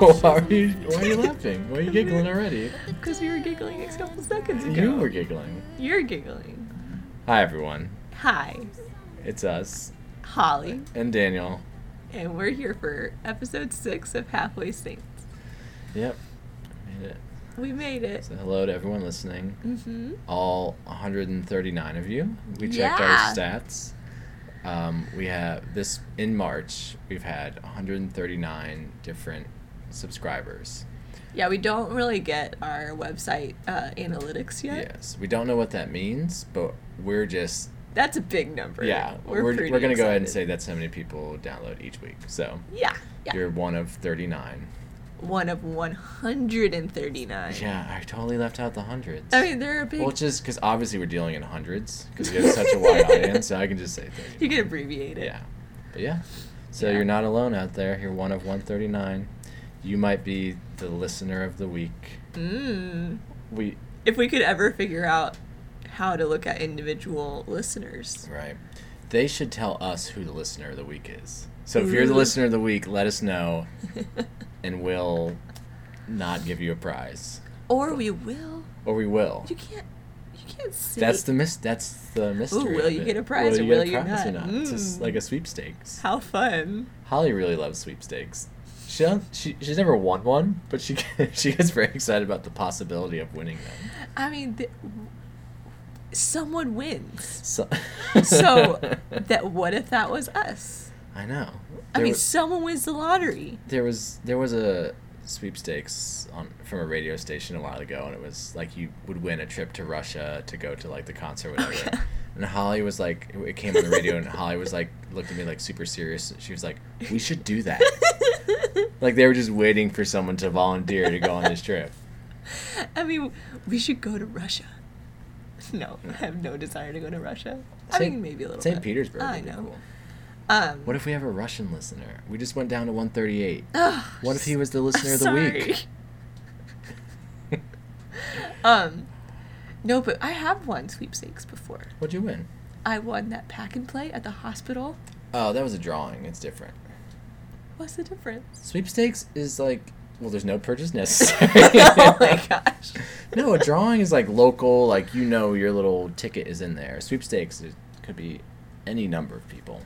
why are you Why are you laughing? Why are you giggling already? Because you were giggling a couple seconds ago. You were giggling. You're giggling. Hi everyone. Hi, It's us Holly, and Daniel. and we're here for episode six of Halfway Saints. Yep. We Made it. We made it. So hello to everyone listening. Mm-hmm. All 139 of you. We checked Yeah. our stats. Um, we have this in March. We've had 139 different subscribers. Yeah, we don't really get our website uh, analytics yet. Yes, we don't know what that means, but we're just That's a big number. yeah. We're we're, pretty gonna go ahead and say that's how many people download each week. So Yeah, yeah. you're one of 39. One of 139. Yeah, I totally left out the hundreds. I mean, they're a big. well, just because obviously we're dealing in hundreds because we have such a wide audience, so I can just say 30. you can abbreviate it. Yeah. But yeah. So Yeah. you're not alone out there. You're one of 139. You might be the listener of the week. Mm. We If we could ever figure out how to look at individual listeners. right. They should tell us who the listener of the week is. So if you're the listener of the week, let us know and we'll not give you a prize. or we will. Or we will. You can't. You can't say. That's the mis- that's the mystery. will of you it. get a prize or you get will a you prize or not? It's just Mm. like a sweepstakes. How fun. Holly really loves sweepstakes. She, don't, she she's never won one, but she she gets very excited about the possibility of winning them. I mean, th- someone wins. So, So that what if that was us? I know. I mean, was, someone wins the lottery. there was there was a sweepstakes on from a radio station a while ago, and it was like you would win a trip to Russia to go to like the concert, or whatever. And Holly was like, it came on the radio, and Holly was like, looked at me like super serious. She was like, "We should do that." like they were just waiting for someone to volunteer to go on this trip. I mean, we should go to Russia. No, I have no desire to go to Russia. I mean, maybe a little St. bit. Petersburg. I know. cool. Um, What if we have a Russian listener? We just went down to 138. ugh, What if he was the listener of the sorry. week? um, no, but I have won sweepstakes before. What'd you win? I won that pack and play at the hospital. Oh, that was a drawing. It's different. What's the difference? Sweepstakes is like, well, there's no purchase necessary. oh my gosh. no, a drawing is like local, like you know your little ticket is in there. Sweepstakes could be any number of people.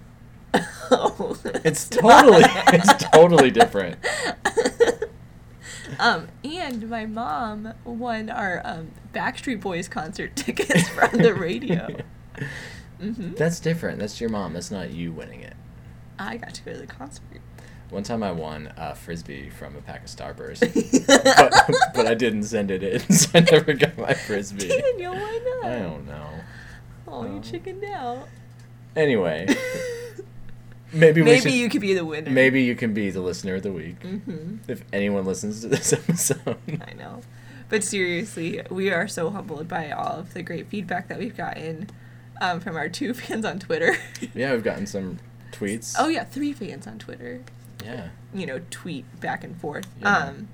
Oh, It's totally, it's totally different. Um, and my mom won our um, Backstreet Boys concert tickets from the radio. hmm That's different. That's your mom. That's not you winning it. I got to go to the concert. One time I won a frisbee from a pack of Starburst, but, but I didn't send it in, so I never got my frisbee. Daniel, why not? I don't know. Oh, you Um, chickened out. Anyway, maybe Maybe should, you could be the winner. maybe you can be the listener of the week hmm if anyone listens to this episode. I know. But seriously, we are so humbled by all of the great feedback that we've gotten um, from our two fans on Twitter. Yeah, we've gotten some tweets. oh, yeah, three fans on Twitter. yeah. you know, tweet back and forth. Yeah. Um,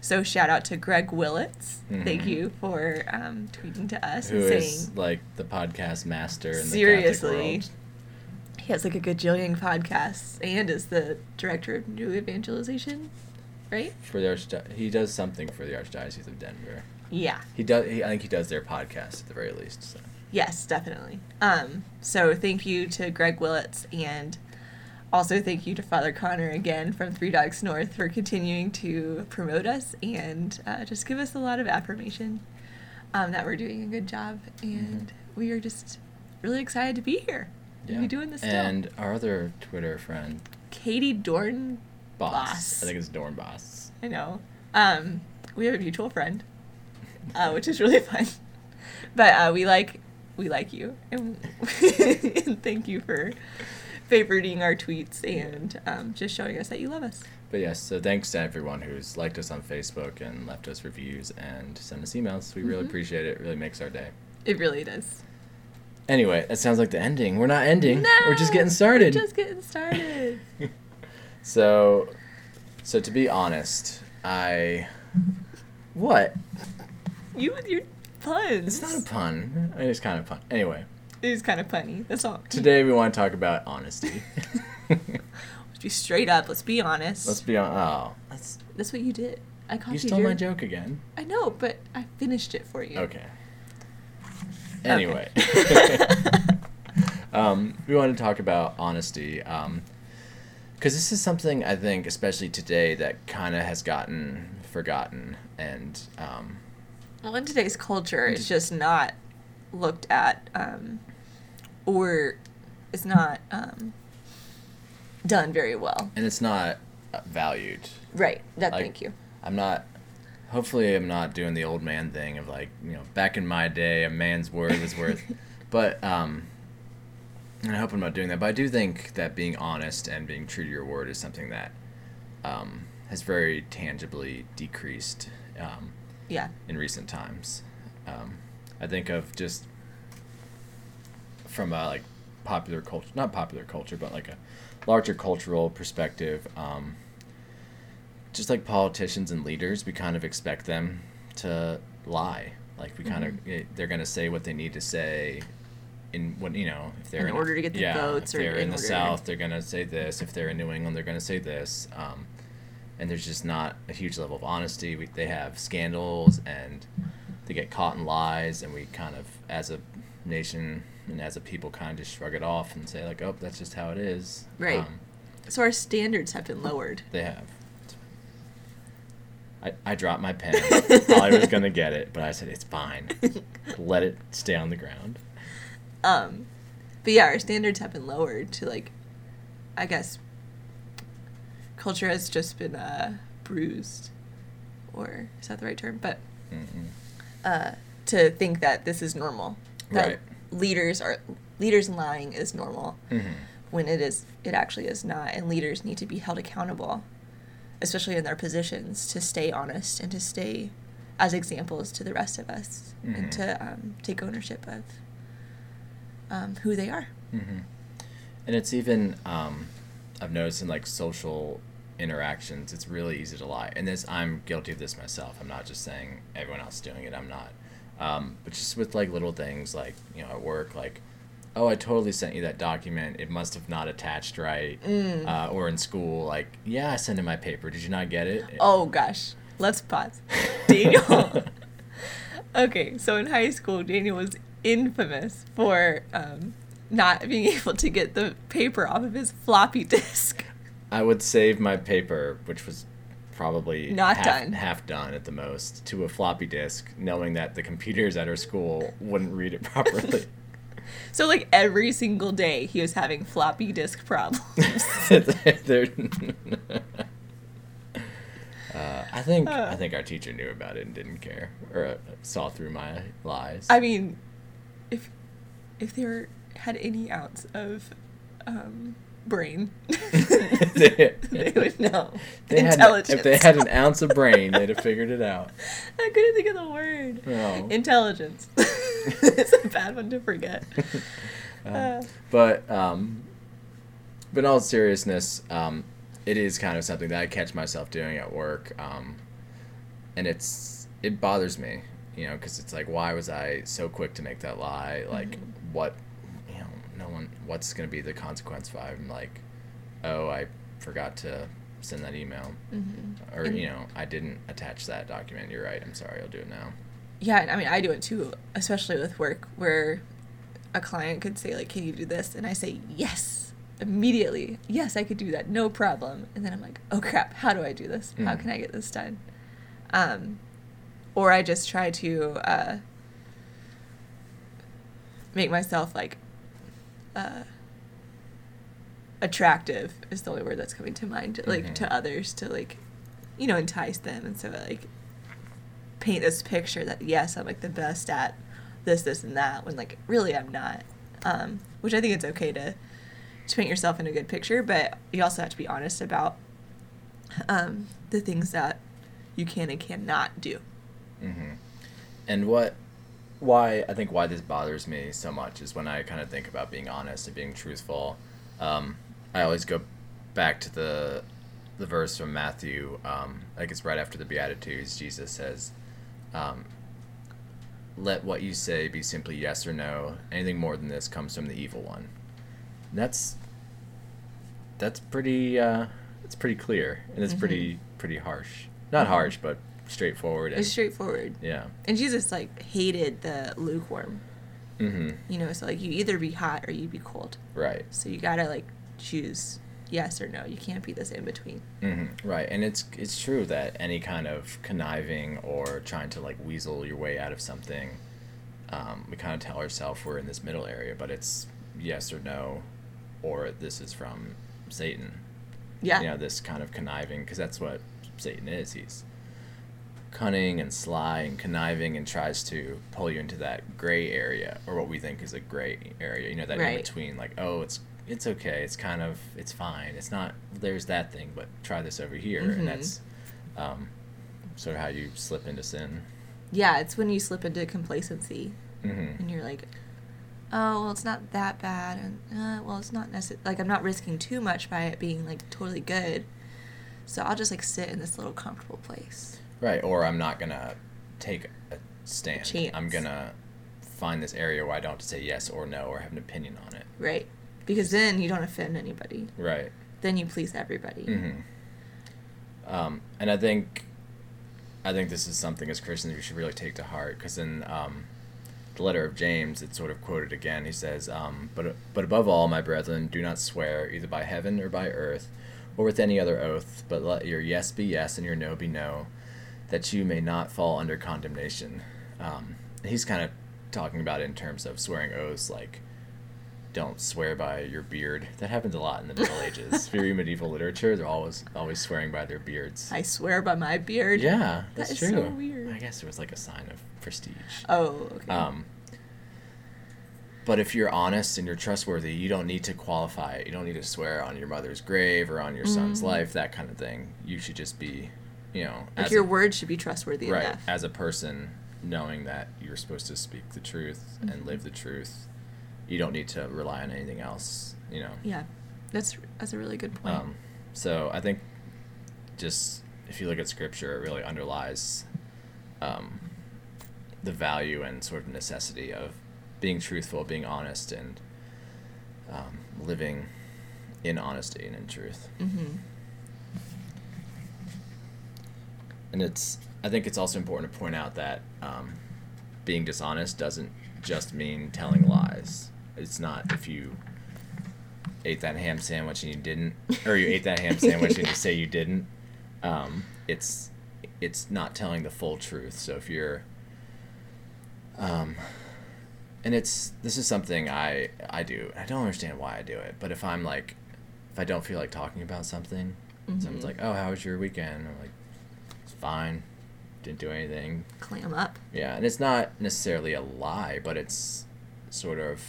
so shout out to Greg Willits. Thank Mhm. you for um, tweeting to us Who and is saying like the podcast master in the Seriously. Catholic world. He has like a gajillion podcasts and is the director of new evangelization, right? For the Archdi- he does something for the Archdiocese of Denver. Yeah. He does. He, I think he does their podcast at the very least. So. Yes, definitely. Um, so thank you to Greg Willits and also thank you to Father Connor again from Three Dogs North for continuing to promote us and uh, just give us a lot of affirmation um, that we're doing a good job and we are just really excited to be here. And be doing this still. And our other Twitter friend, Katie Dorn, Boss. Boss. I think it's Dorn Boss. I know. Um, we have a mutual friend, uh, which is really fun. But uh, we like we like you, and, and thank you for favoriting our tweets and um, just showing us that you love us. But yes, so thanks to everyone who's liked us on Facebook and left us reviews and sent us emails. We really Mhm. appreciate it. It really makes our day. It really does. Anyway, that sounds like the ending. We're not ending. No, We're just getting started. We're just getting started. so, so to be honest, I what? you with your puns. It's not a pun. It's kind of fun. Anyway, It was kind of funny. That's all. today we want to talk about honesty. Let's be straight up. Let's be honest. Let's be on. Oh, that's That's that's what you did. I copied You stole your, my joke again. I know, but I finished it for you. Okay. Anyway. um, we want to talk about honesty. Um, because this is something I think, especially today, that kind of has gotten forgotten, and um, Well, in today's culture, it's just not looked at, um, or it's not um, done very well. and it's not uh, valued. Right. That. Like- thank you. I'm not. Hopefully, I'm not doing the old man thing of like you know back in my day, a man's word was worth. but um, and I hope I'm not doing that. But I do think that being honest and being true to your word is something that um, has very tangibly decreased um, Yeah. in recent times. Um, I think of just from a like popular culture, not popular culture, but like a larger cultural perspective. Um, just like politicians and leaders, we kind of expect them to lie. Like we kind Mhm. of, they're gonna say what they need to say. In what you know, if they're In order to get the yeah, votes if or they're in in the South, they're gonna say this. If they're in New England, they're gonna say this. Um, and there's just not a huge level of honesty. We, they have scandals and they get caught in lies, and we kind of, as a nation and as a people, kind of just shrug it off and say like, "Oh, that's just how it is." Right. Um, So our standards have been lowered. they have. I, I dropped my pen. I was gonna get it, but I said it's fine. Let it stay on the ground. Um, but yeah, our standards have been lowered to like, I guess, culture has just been uh, bruised, or is that the right term? But uh, to think that this is normal, that Right. leaders are leaders lying is normal, Mhm. when it is it actually is not, and leaders need to be held accountable, especially in their positions, to stay honest and to stay as examples to the rest of us, Mhm. and to um, take ownership of um, who they are. hmm And it's even um, I've noticed in like social interactions, it's really easy to lie. And this I'm guilty of this myself. I'm not just saying everyone else doing it. I'm not. Um, but just with like little things like you know at work, like oh I totally sent you that document. It must have not attached right. Mm. Uh, or in school, like yeah I sent in my paper. Did you not get it? Oh gosh, let's pause. Daniel. okay, so in high school, Daniel was infamous for um, not being able to get the paper off of his floppy disk. I would save my paper, which was probably Not half, done. half done at the most, to a floppy disk, knowing that the computers at our school wouldn't read it properly. So like every single day, he was having floppy disk problems. They're- uh, I think Uh. I think our teacher knew about it and didn't care, or uh, saw through my lies. I mean, if if there had any ounce of um, brain, They- they would know. They had, Intelligence. if they had an ounce of brain, they'd have figured it out. I couldn't think of the word. No. Intelligence. it's a bad one to forget. Um, Uh. but um, but in all seriousness, um, it is kind of something that I catch myself doing at work, um, and it's it bothers me, you know, because it's like, why was I so quick to make that lie? Like, Mhm. what, you know, no one, what's going to be the consequence if I'm like, oh, I forgot to send that email, Mhm. or And- you know, I didn't attach that document. You're right. I'm sorry. I'll do it now. Yeah, I mean, I do it too, especially with work, where a client could say, like, can you do this? And I say, yes, immediately. Yes, I could do that, no problem. And then I'm like, oh crap, how do I do this? How Mhm. can I get this done? Um, or I just try to uh, make myself like uh, attractive is the only word that's coming to mind like Mhm. to others to like you know entice them and so like paint this picture that yes i'm like the best at this this and that when like really i'm not um, which i think it's okay to to paint yourself in a good picture but you also have to be honest about um, the things that you can and cannot do hmm And what, why I think why this bothers me so much is when I kind of think about being honest and being truthful. Um, I always go back to the the verse from Matthew. Um, like it's right after the Beatitudes. Jesus says, um, "Let what you say be simply yes or no. Anything more than this comes from the evil one." And that's that's pretty uh, it's pretty clear and it's Mhm. pretty pretty harsh. Not harsh, but straightforward. And, It's straightforward. Yeah. And Jesus like hated the lukewarm. Mm-hmm. You know, so like you either be hot or you be cold. Right. So you gotta like choose yes or no. You can't be this in between. Mm-hmm. Right. And it's it's true that any kind of conniving or trying to like weasel your way out of something, um, we kind of tell ourselves we're in this middle area, but it's yes or no, or this is from Satan. Yeah. you know this kind of conniving because that's what satan is he's cunning and sly and conniving and tries to pull you into that gray area or what we think is a gray area you know that in between like oh it's it's okay it's kind of it's fine it's not there's that thing but try this over here Mhm. and that's um, sort of how you slip into sin Yeah, it's when you slip into complacency mm-hmm. and you're like, oh, well, it's not that bad, and uh, well, it's not necessary. Like, I'm not risking too much by it being like totally good, so I'll just like sit in this little comfortable place. right or i'm not gonna take a stand Chance. i'm gonna find this area where i don't have to say yes or no or have an opinion on it Right. Because then you don't offend anybody. right Then you please everybody. hmm Um, and I think, I think this is something as Christians we should really take to heart because in um, the letter of James, it's sort of quoted again. He says, um, "But but above all, my brethren, do not swear either by heaven or by earth, or with any other oath, but let your yes be yes and your no be no, that you may not fall under condemnation." Um, he's kind of talking about it in terms of swearing oaths, like don't swear by your beard. That happens a lot in the Middle Ages. Read medieval literature, they're always always swearing by their beards. I swear by my beard. yeah, That that's is true. so weird. I guess it was like a sign of prestige. Oh, okay. Um, but if you're honest and you're trustworthy, you don't need to qualify it. You don't need to swear on your mother's grave or on your son's Mhm. life, that kind of thing. You should just be, you know, like as your a, word should be trustworthy right enough. as a person, knowing that you're supposed to speak the truth and Mhm. live the truth. You don't need to rely on anything else. You know. yeah, that's that's a really good point. Um, so I think just if you look at scripture, it really underlies um, the value and sort of necessity of being truthful, being honest, and um, living in honesty and in truth. mm-hmm. And it's I think it's also important to point out that um, being dishonest doesn't just mean telling lies. It's not if you ate that ham sandwich and you didn't, or you ate that ham sandwich and you say you didn't. Um, it's it's not telling the full truth. So if you're, um, and it's this is something I I do. I don't understand why I do it, but if I'm like, if I don't feel like talking about something, someone's Mhm. like, "Oh, how was your weekend?" I'm like, "It's fine, didn't do anything." Clam up. Yeah, and it's not necessarily a lie, but it's sort of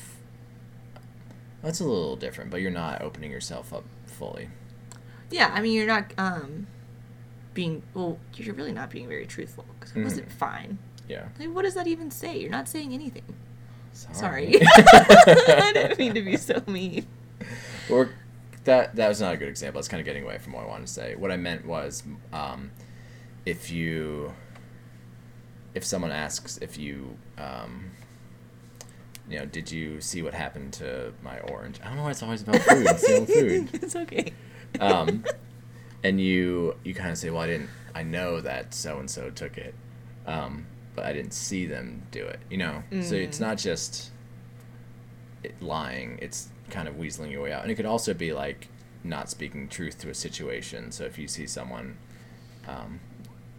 that's a little different. But you're not opening yourself up fully. Yeah, I mean you're not um being well. You're really not being very truthful because it wasn't Mhm. fine. Yeah. Like, what does that even say? You're not saying anything. Sorry. Sorry. I didn't mean to be so mean. or that that was not a good example. It's kind of getting away from what I wanted to say. What I meant was, um, if you, if someone asks if you, um, you know, did you see what happened to my orange? I don't know why it's always about food. It's still food. it's okay. Um, and you you kind of say, well, I didn't. I know that so and so took it, um, but I didn't see them do it. You know, so it's Mm. not just it lying. It's kind of weaseling your way out, and it could also be like not speaking truth to a situation. So if you see someone um,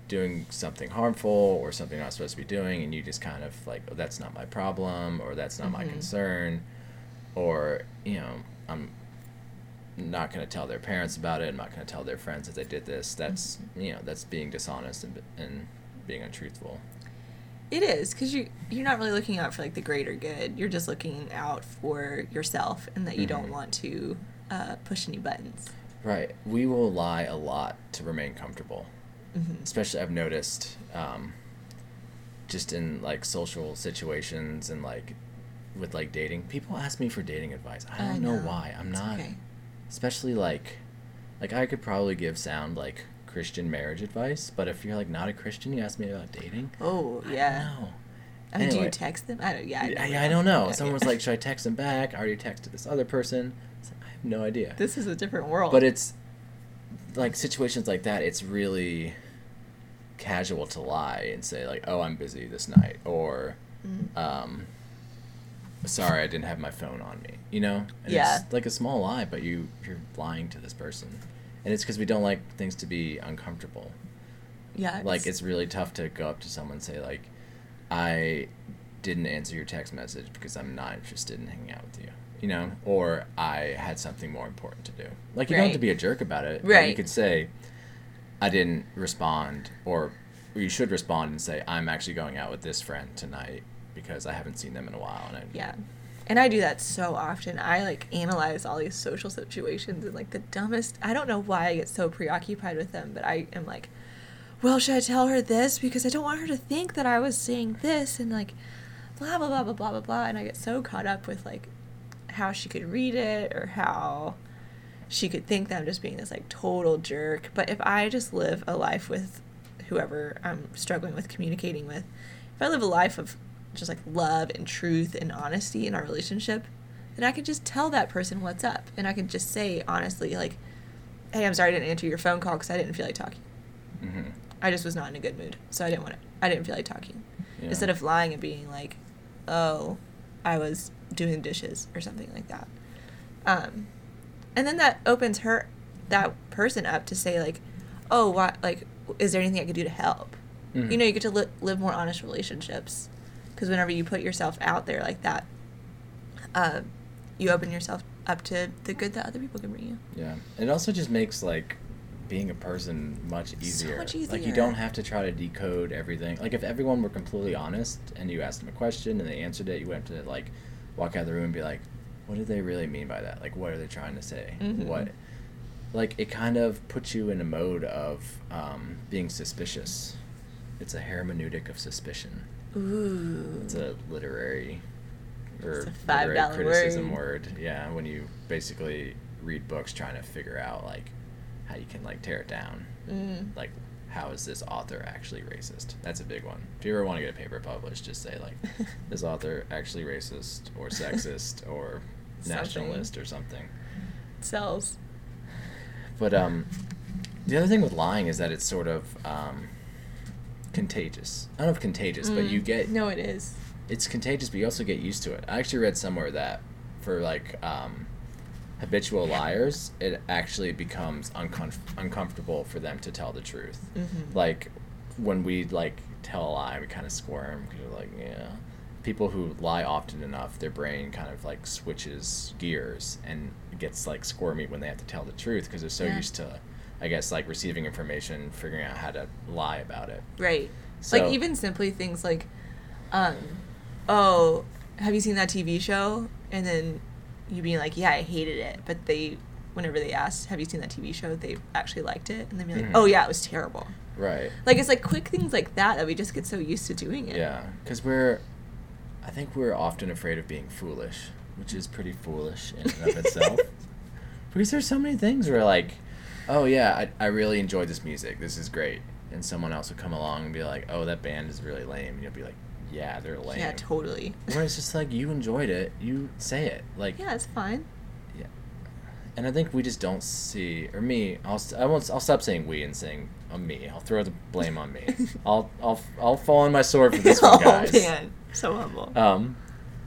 doing something harmful or something you're not supposed to be doing, and you just kind of like, oh, that's not my problem, or that's not my Mhm. concern, or you know, I'm not going to tell their parents about it. I'm not going to tell their friends that they did this. That's you know that's being dishonest and, and being untruthful. It is because you you're not really looking out for like the greater good. You're just looking out for yourself and that you don't Mhm. want to uh, push any buttons. Right. We will lie a lot to remain comfortable. Mm-hmm. Especially, I've noticed, um, just in like social situations and like with like dating, people ask me for dating advice. I don't know. why. I'm It's not. okay. Especially like, like I could probably give sound like Christian marriage advice, but if you're like not a Christian, you ask me about dating. Oh I yeah. don't know. I mean, do you text them? I don't. Yeah. I, I, never I, I don't know. Yeah, Someone was like, "Should I text him back?" I already texted this other person. I, like, I have no idea. This is a different world. But it's like situations like that, it's really casual to lie and say like, "Oh, I'm busy this night," or, Mm. um, "Sorry, I didn't have my phone on me." You know, and Yeah. it's like a small lie, but you you're lying to this person, and it's because we don't like things to be uncomfortable. Yeah. Like it's really tough to go up to someone and say like, "I didn't answer your text message because I'm not interested in hanging out with you." You know, or I had something more important to do. Like you don't have to be a jerk about it. but You could say, I didn't respond, or, you should respond and say, I'm actually going out with this friend tonight because I haven't seen them in a while. And I, Yeah. And I do that so often. I like analyze all these social situations and like the dumbest. I don't know why I get so preoccupied with them, but I am like, well, should I tell her this because I don't want her to think that I was saying this and like blah blah blah blah blah blah blah and I get so caught up with like how she could read it or how she could think that I'm just being this like total jerk. But if I just live a life with whoever I'm struggling with communicating with, if I live a life of just like love and truth and honesty in our relationship, then I can just tell that person what's up. And I can just say honestly, like, hey, I'm sorry I didn't answer your phone call because I didn't feel like talking. Mhm. I just was not in a good mood. So I didn't want to, I didn't feel like talking. Yeah. Instead of lying and being like, oh, I was doing dishes or something like that. Um, and then that opens her, that person up to say like, oh, what, like, is there anything I could do to help? Mhm. You know, you get to li- live more honest relationships because whenever you put yourself out there like that, uh, you open yourself up to the good that other people can bring you. Yeah, and it also just makes like being a person much easier. So much easier. Like you don't have to try to decode everything. Like if everyone were completely honest and you asked them a question and they answered it, you wouldn't have to like walk out of the room and be like, "What do they really mean by that? Like, what are they trying to say? Mhm. What?" Like it kind of puts you in a mode of um, being suspicious. It's a hermeneutic of suspicion. Ooh. It's a literary or a literary criticism word. word. Yeah, when you basically read books trying to figure out like how you can like tear it down. Mm. Like how is this author actually racist? That's a big one. If you ever want to get a paper published, just say like this author actually racist or sexist or Something. nationalist or something. Sells. But um, the other thing with lying is that it's sort of um, contagious. I don't know if contagious, but you Mm. get No, it is. it's contagious, but you also get used to it. I actually read somewhere that for like um, habitual liars, it actually becomes uncomf- uncomfortable for them to tell the truth. Mhm. Like when we like tell a lie, we kind of squirm because we're like, yeah. People who lie often enough, their brain kind of like switches gears and gets like squirmy when they have to tell the truth because they're so Yeah. used to, I guess, like receiving information, figuring out how to lie about it. Right. So- like even simply things like, um, oh, have you seen that TV show? And then you being like, yeah, I hated it. But they, whenever they asked, have you seen that TV show? They actually liked it, and then be like, Mhm. oh yeah, it was terrible. Right. Like it's like quick things like that that we just get so used to doing it. Yeah, because we're, I think we're often afraid of being foolish, which is pretty foolish in and of itself. because there's so many things where like, oh yeah, I, I really enjoyed this music. This is great, and someone else will come along and be like, oh that band is really lame, and you'll be like, yeah, they're lame. Yeah, totally. Where it's just like you enjoyed it, you say it, like Yeah, it's fine. yeah. And I think we just don't see, or me, I'll I won't, I'll stop saying we and saying uh, me. I'll throw the blame on me. I'll I'll I'll fall on my sword for this one, guys. Oh man, so humble. Um,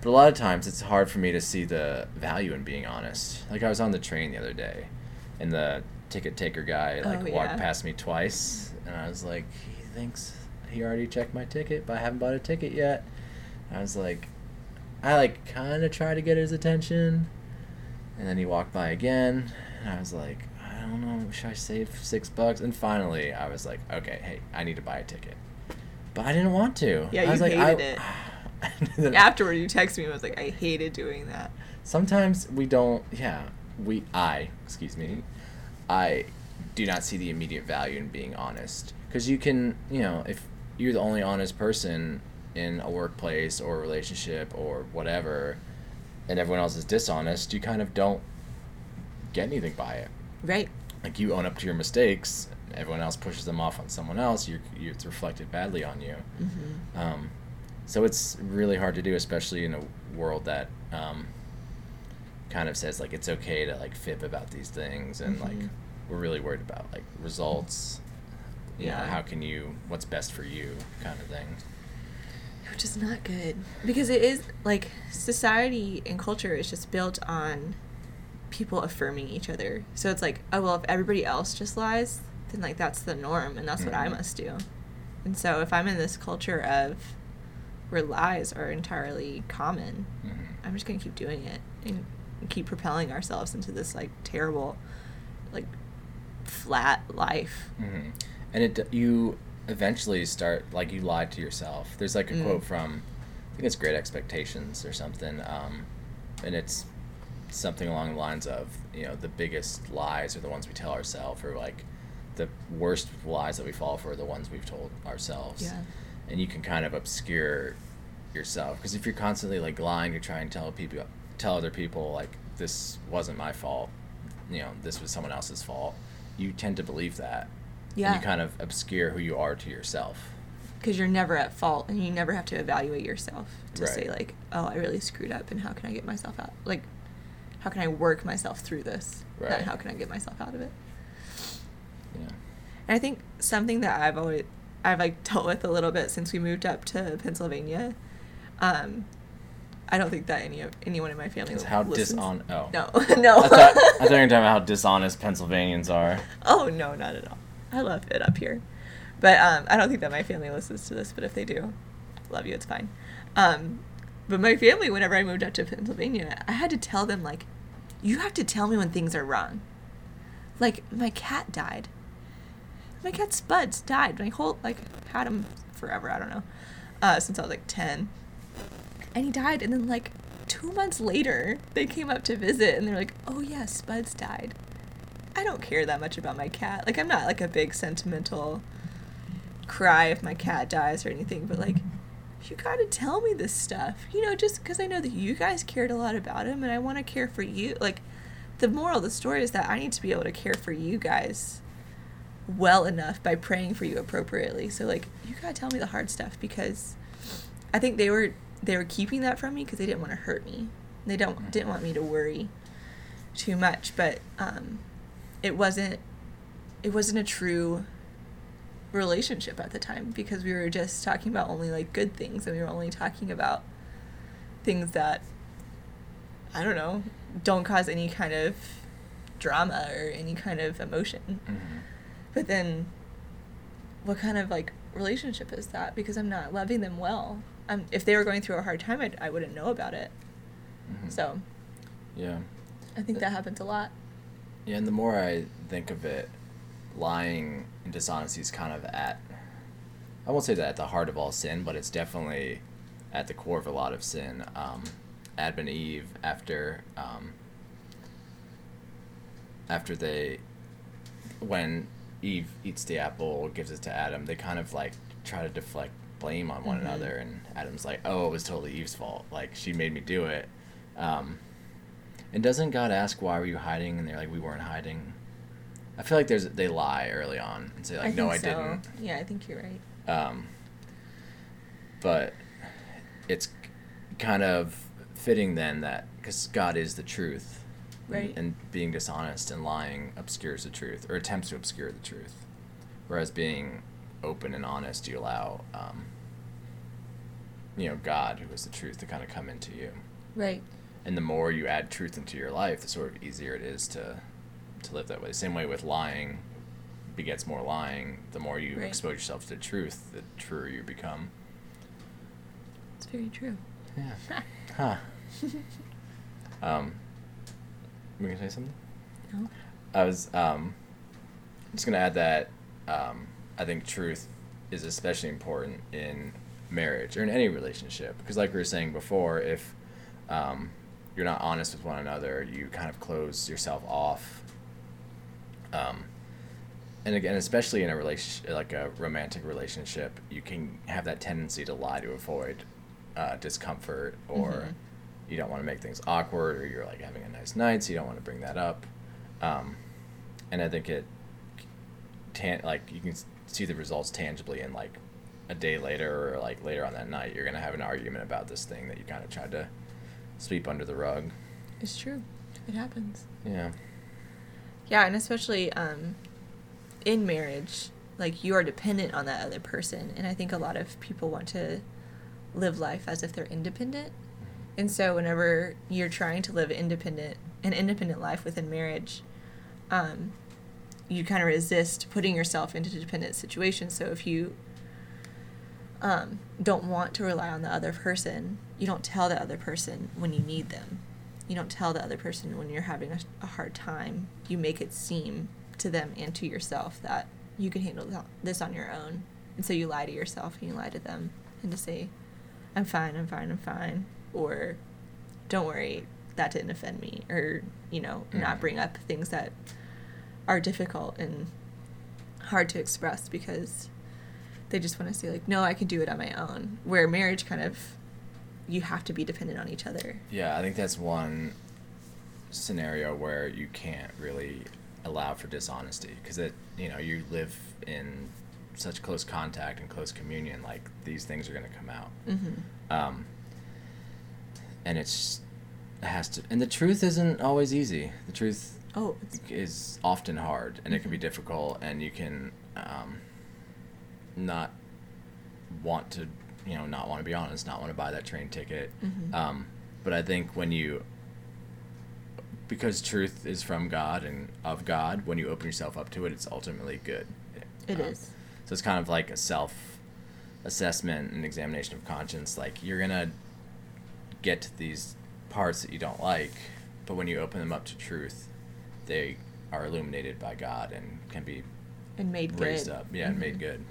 but a lot of times it's hard for me to see the value in being honest. Like I was on the train the other day, and the ticket taker guy like Oh, walked yeah. past me twice, and I was like, he thinks he already checked my ticket, but I haven't bought a ticket yet. I was like, I like kind of tried to get his attention, and then he walked by again, and I was like, I don't know, should I save six bucks? And finally, I was like, okay, hey, I need to buy a ticket. But I didn't want to. Yeah, I you was like, hated I, it. Afterward, you text me and was like, I hated doing that. sometimes we don't yeah we i excuse me i do not see the immediate value in being honest because you can you know if you're the only honest person in a workplace or a relationship or whatever and everyone else is dishonest you kind of don't get anything by it Right. like you own up to your mistakes everyone else pushes them off on someone else you're, you it's reflected badly on you Mm-hmm. um, so it's really hard to do, especially in a world that um, kind of says like it's okay to like fib about these things and like Mhm. we're really worried about like results. You know, Yeah. how can you? What's best for you, kind of thing. which is not good because it is like society and culture is just built on people affirming each other so it's like oh well if everybody else just lies then like that's the norm and that's what i Mhm. must do and so if i'm in this culture of where lies are entirely common hmm i'm just going to keep doing it and keep propelling ourselves into this like terrible like flat life hmm And it you eventually start like you lied to yourself. There's like a Mm. quote from I think it's Great Expectations or something, um, and it's something along the lines of you know the biggest lies are the ones we tell ourselves, or like the worst lies that we fall for are the ones we've told ourselves. Yeah. And you can kind of obscure yourself because if you're constantly like lying to try and tell people, tell other people like this wasn't my fault, you know this was someone else's fault, you tend to believe that. yeah And you kind of obscure who you are to yourself. because you're never at fault and you never have to evaluate yourself to Right. say like oh i really screwed up and how can i get myself out like how can i work myself through this Right. how can i get myself out of it Yeah. and i think something that i've always i've like dealt with a little bit since we moved up to pennsylvania um i don't think that any of anyone in my family It's how listens. dishon- oh. no no I thought, I thought you were talking about how dishonest Pennsylvanians are. Oh no, not at all. I love it up here, but um, I don't think that my family listens to this. But if they do, love you. It's fine. Um, but my family, whenever I moved up to Pennsylvania, I had to tell them like, you have to tell me when things are wrong. Like my cat died. My cat Spuds died. My whole like had him forever. I don't know, uh, since I was like ten, and he died. And then like two months later, they came up to visit, and they're like, "Oh yeah, Spuds died." I don't care that much about my cat. Like I'm not like a big sentimental cry if my cat dies or anything, but like you got to tell me this stuff. You know, just cuz I know that you guys cared a lot about him and I want to care for you. Like the moral of the story is that I need to be able to care for you guys well enough by praying for you appropriately. So like you got to tell me the hard stuff because I think they were they were keeping that from me because they didn't want to hurt me. They don't didn't want me to worry too much, but um it wasn't it wasn't a true relationship at the time because we were just talking about only like good things and we were only talking about things that I don't know don't cause any kind of drama or any kind of emotion. Mm-hmm. But then what kind of like relationship is that because I'm not loving them well. Um, if they were going through a hard time, I'd, I wouldn't know about it. Mhm. So Yeah. I think that happens a lot. Yeah, and the more I think of it, lying and dishonesty is kind of at, I won't say that at the heart of all sin, but it's definitely at the core of a lot of sin. Um, Adam and Eve, after, um, after they, when Eve eats the apple, gives it to Adam, they kind of like try to deflect blame on one Mhm. another, and Adam's like, "Oh, it was totally Eve's fault. Like she made me do it." Um, and doesn't God ask why were you hiding? And they're like, we weren't hiding. I feel like there's they lie early on and say like, no, I so. didn't. Yeah, I think you're right. Um, but it's kind of fitting then that because God is the truth, Right. And being dishonest and lying obscures the truth or attempts to obscure the truth, whereas being open and honest, you allow, um, you know, God, who is the truth, to kind of come into you Right. and the more you add truth into your life, the sort of easier it is to to live that way. Same way with lying begets more lying. The more you Right. expose yourself to truth, the truer you become. It's very true. Yeah. Huh. Um. We gonna say something? No. I was um. Just gonna add that um, I think truth is especially important in marriage or in any relationship because, like we were saying before, if um, you're not honest with one another, you kind of close yourself off. Um, and again, especially in a relationship, like a romantic relationship, you can have that tendency to lie to avoid uh, discomfort, or Mhm. You don't want to make things awkward, or you're like having a nice night, so you don't want to bring that up. Um, and I think it, tan- like you can see the results tangibly in like a day later or like later on that night, you're gonna have an argument about this thing that you kind of tried to sweep under the rug. It's true. It happens. Yeah. Yeah, and especially um, in marriage, like you are dependent on that other person, and I think a lot of people want to live life as if they're independent, and so whenever you're trying to live independent an independent life within marriage, um, you kind of resist putting yourself into dependent situations. So if you um, don't want to rely on the other person, you don't tell the other person when you need them. You don't tell the other person when you're having a, a hard time. You make it seem to them and to yourself that you can handle this on your own. And so you lie to yourself and you lie to them and to say, I'm fine, I'm fine, I'm fine. Or, don't worry, that didn't offend me. Or, you know, mm. not bring up things that are difficult and hard to express because they just want to say, like, no, I can do it on my own. Where marriage kind of, you have to be dependent on each other. Yeah, I think that's one scenario where you can't really allow for dishonesty because it you know you live in such close contact and close communion like these things are going to come out mm-hmm. um, and it's it has to and the truth isn't always easy the truth oh is often hard and it can be mm-hmm. difficult and you can um, not want to you know not want to be honest not want to buy that train ticket mm-hmm. um, but i think when you because truth is from God and of God, when you open yourself up to it, it's ultimately good. It um, is. So it's kind of like a self assessment and examination of conscience. Like you're gonna get to these parts that you don't like, but when you open them up to truth, they are illuminated by God and can be and made raised good. up. Yeah, mm-hmm. and made mm-hmm. good.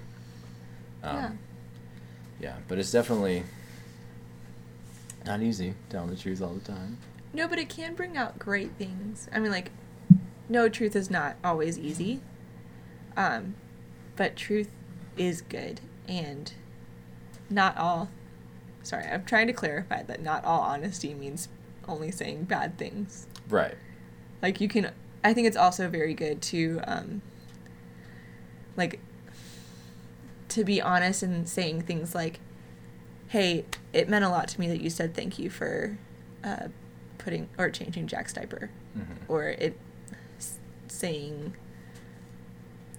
Um, yeah. Yeah, but it's definitely not easy telling the truth all the time. No, but it can bring out great things. I mean, like, no, truth is not always easy. Um, but truth is good, and not all. Sorry, I'm trying to clarify that not all honesty means only saying bad things. Right. Like you can. I think it's also very good to, um, like, to be honest and saying things like, "Hey, it meant a lot to me that you said thank you for." Uh, putting or changing Jack's diaper, mm-hmm. or it saying,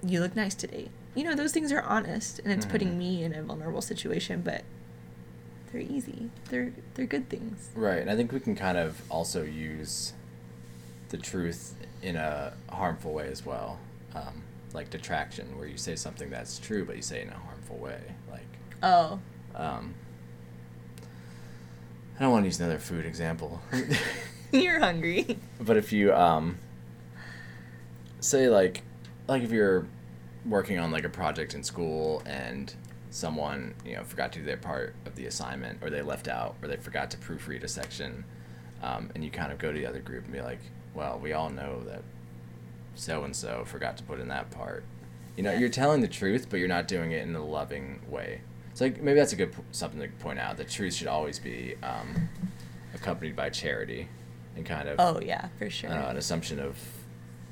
"You look nice today." You know, those things are honest, and it's mm-hmm. putting me in a vulnerable situation, but they're easy. They're they're good things. Right, and I think we can kind of also use the truth in a harmful way as well, um, like detraction, where you say something that's true, but you say it in a harmful way, like. Oh. Um, I don't want to use another food example. you're hungry. But if you um say like like if you're working on like a project in school and someone, you know, forgot to do their part of the assignment or they left out or they forgot to proofread a section um, and you kind of go to the other group and be like, "Well, we all know that so and so forgot to put in that part." You know, you're telling the truth, but you're not doing it in a loving way. So like, maybe that's a good something to point out. The truth should always be um, accompanied by charity and kind of. Oh yeah, for sure. Uh, an assumption of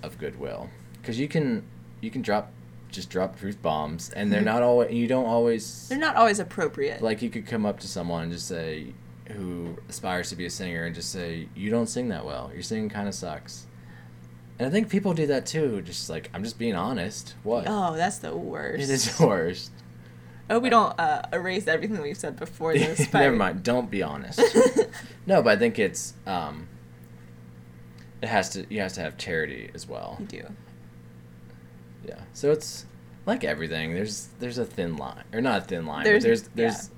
of goodwill, because you can you can drop just drop truth bombs, and they're not always. You don't always. They're not always appropriate. Like you could come up to someone and just say, who aspires to be a singer, and just say, "You don't sing that well. Your singing kind of sucks." And I think people do that too. Just like I'm just being honest. What? Oh, that's the worst. It is the worst. Oh, we don't uh, erase everything we've said before this. Never mind. Don't be honest. no, but I think it's um, it has to. You have to have charity as well. You do. Yeah. So it's like everything. There's there's a thin line, or not a thin line. There's there's there's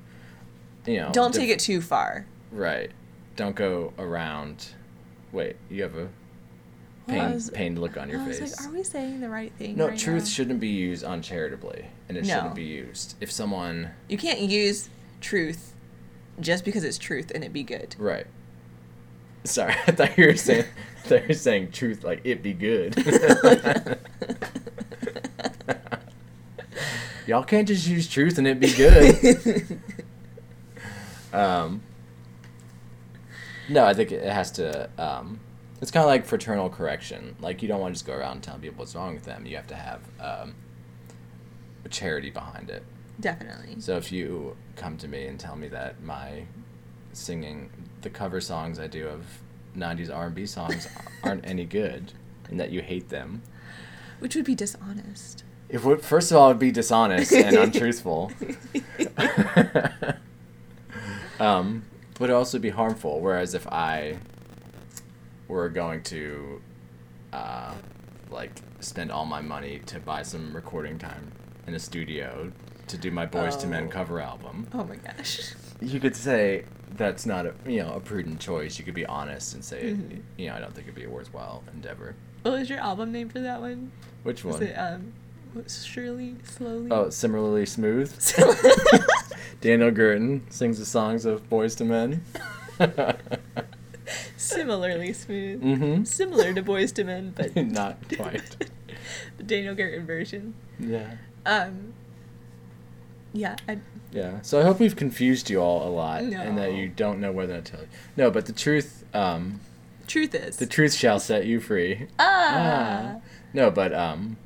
yeah. you know. Don't take it too far. Right. Don't go around. Wait, you have a pain, was, pained look on your I face. Like, are we saying the right thing? No, right truth now? shouldn't be used uncharitably, and it no. shouldn't be used if someone. You can't use truth just because it's truth and it be good. Right. Sorry, I thought you were saying. Thought you were saying truth like it be good. Y'all can't just use truth and it be good. um. No, I think it has to. Um, it's kind of like fraternal correction. Like you don't want to just go around telling people what's wrong with them. You have to have um, a charity behind it. Definitely. So if you come to me and tell me that my singing, the cover songs I do of '90s R&B songs aren't any good, and that you hate them. Which would be dishonest. It would first of all it'd be dishonest and untruthful. um, but it'd also be harmful. Whereas if I were going to uh, like spend all my money to buy some recording time in a studio to do my Boyz II Men Oh. cover album, Oh my gosh. you could say that's not a you know a prudent choice. You could be honest and say Mhm. you know I don't think it'd be a worthwhile endeavor. What was your album name for that one? Which one? it um Surely Slowly? Oh, similarly smooth. Daniel Gurton sings the songs of Boyz II Men. Similarly smooth. mm-hmm. Similar to Boyz II Men, but Not quite. the Daniel Gerton version. Yeah. Um Yeah, I Yeah. So I hope we've confused you all a lot and that No. you don't know whether to tell you. No, but the truth um truth is. the truth shall set you free. ah. No, but um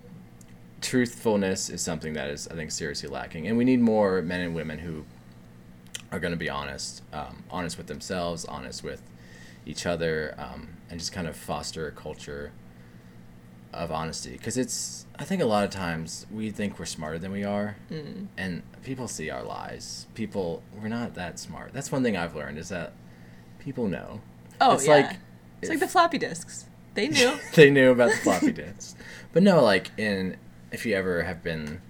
truthfulness is something that is I think seriously lacking and we need more men and women who are going to be honest, um, honest with themselves, honest with each other, um, and just kind of foster a culture of honesty. Because it's, I think a lot of times we think we're smarter than we are, Mm. and people see our lies. People, we're not that smart. That's one thing I've learned is that people know. Oh It's yeah. like- it's like the floppy disks. They knew. they knew about the floppy disks. But no, like in if you ever have been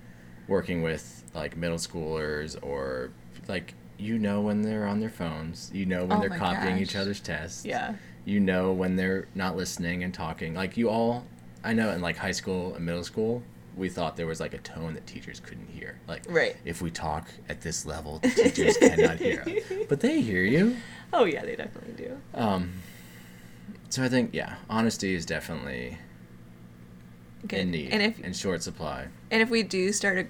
working with like middle schoolers or like you know when they're on their phones, you know when Oh they're copying each other's tests. yeah. You know when they're not listening and talking. Like you all I know in like high school and middle school, we thought there was like a tone that teachers couldn't hear. Like Right. if we talk at this level, the teachers cannot hear us. But they hear you. Oh yeah, they definitely do. Um so I think yeah, honesty is definitely Good. in need And if in short supply. and if we do start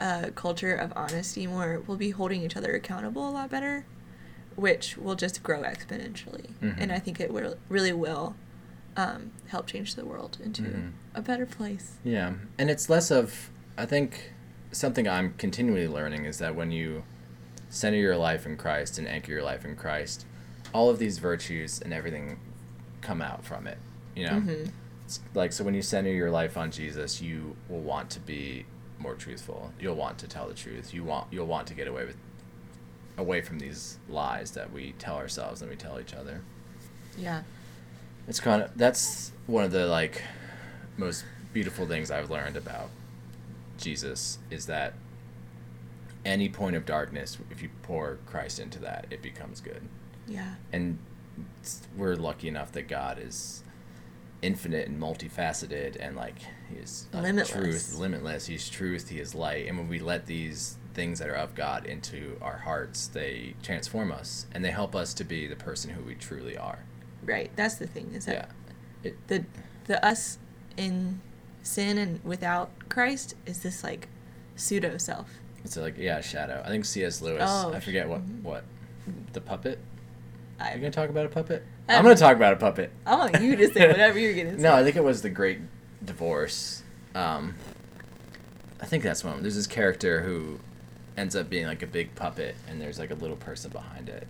a, a culture of honesty more, we'll be holding each other accountable a lot better, which will just grow exponentially. Mhm. And I think it will really will um, help change the world into Mhm. a better place. Yeah, and it's less of I think something I'm continually learning is that when you center your life in Christ and anchor your life in Christ, all of these virtues and everything come out from it. You know, Mhm. It's like so when you center your life on Jesus, you will want to be more truthful. You'll want to tell the truth. You want you'll want to get away with away from these lies that we tell ourselves and we tell each other. Yeah. It's kind of that's one of the like most beautiful things I've learned about Jesus is that any point of darkness, if you pour Christ into that, it becomes good. Yeah. And we're lucky enough that God is infinite and multifaceted, and like He is uh, Limitless. truth, limitless. He's truth. He is light. And when we let these things that are of God into our hearts, they transform us and they help us to be the person who we truly are. Right. That's the thing is that Yeah. It, the the us in sin and without Christ is this like pseudo self. It's like yeah, shadow. I think C.S. Lewis. Oh, I forget what mhm. what the puppet. Are you I gonna talk about a puppet? I I'm gonna talk about a puppet. I want you to say whatever you're gonna say. No, I think it was the Great Divorce. Um, I think that's one. There's this character who ends up being like a big puppet, and there's like a little person behind it,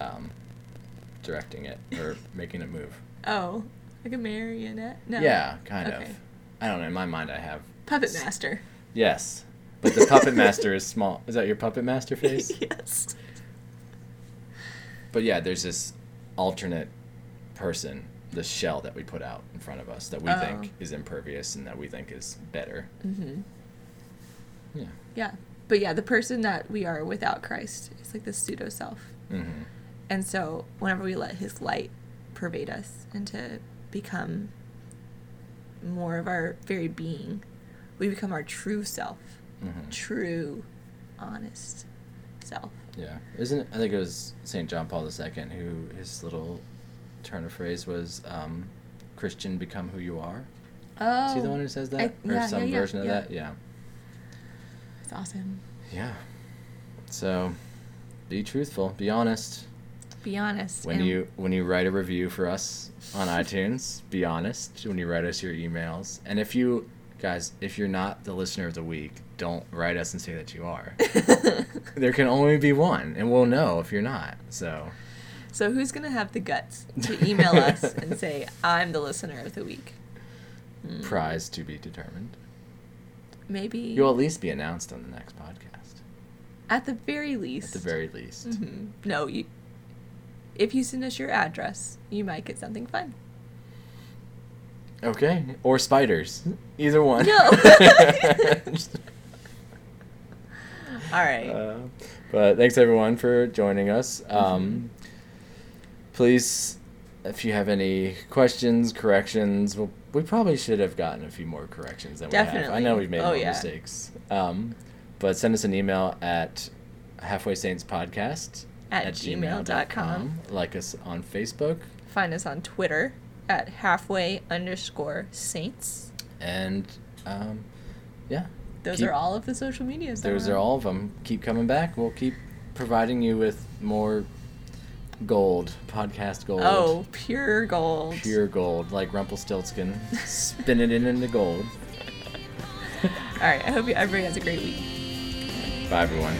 um, directing it or making it move. Oh, like a marionette? No. Yeah, kind Okay. of. I don't know. In my mind, I have Puppet master. yes, but the puppet master is small. Is that your puppet master face? yes. But yeah, there's this alternate person, the shell that we put out in front of us that we Oh. think is impervious and that we think is better. Mm-hmm. Yeah. Yeah. But yeah, the person that we are without Christ is like this pseudo self. Mm-hmm. And so whenever we let his light pervade us and to become more of our very being, we become our true self. Mm-hmm. True, honest self. Yeah. Isn't it? I think it was St. John Paul II who his little turn of phrase was um, Christian, become who you are. Oh. Is he the one who says that? I- or yeah, some yeah, yeah, version of that? Yeah. It's awesome. Yeah. So be truthful, be honest. Be honest. When you when you write a review for us on iTunes, be honest when you write us your emails. And if you guys, if you're not the listener of the week, don't write us and say that you are. there can only be one, and we'll know if you're not. So So who's gonna have the guts to email us and say I'm the listener of the week? Hmm. Prize to be determined. Maybe. You'll at least be announced on the next podcast. At the very least. At the very least. Mhm. No, you. If you send us your address, you might get something fun. Okay. Or spiders. Either one. No. All right. Uh, but thanks everyone for joining us. Um, Please, if you have any questions, corrections, well, we probably should have gotten a few more corrections than we have. I know we've made Oh, yeah. mistakes. Um, but send us an email at halfway saints podcast At gmail.com. Like us on Facebook. Find us on Twitter at halfway underscore saints. And um, yeah, Those Keep- are all of the social medias. those we're all of them. Keep coming back. We'll keep providing you with more gold, podcast gold. Oh, pure gold. Pure gold, like Rumpelstiltskin, Spin it in into gold. All right. I hope you, everybody has a great week. Bye, everyone.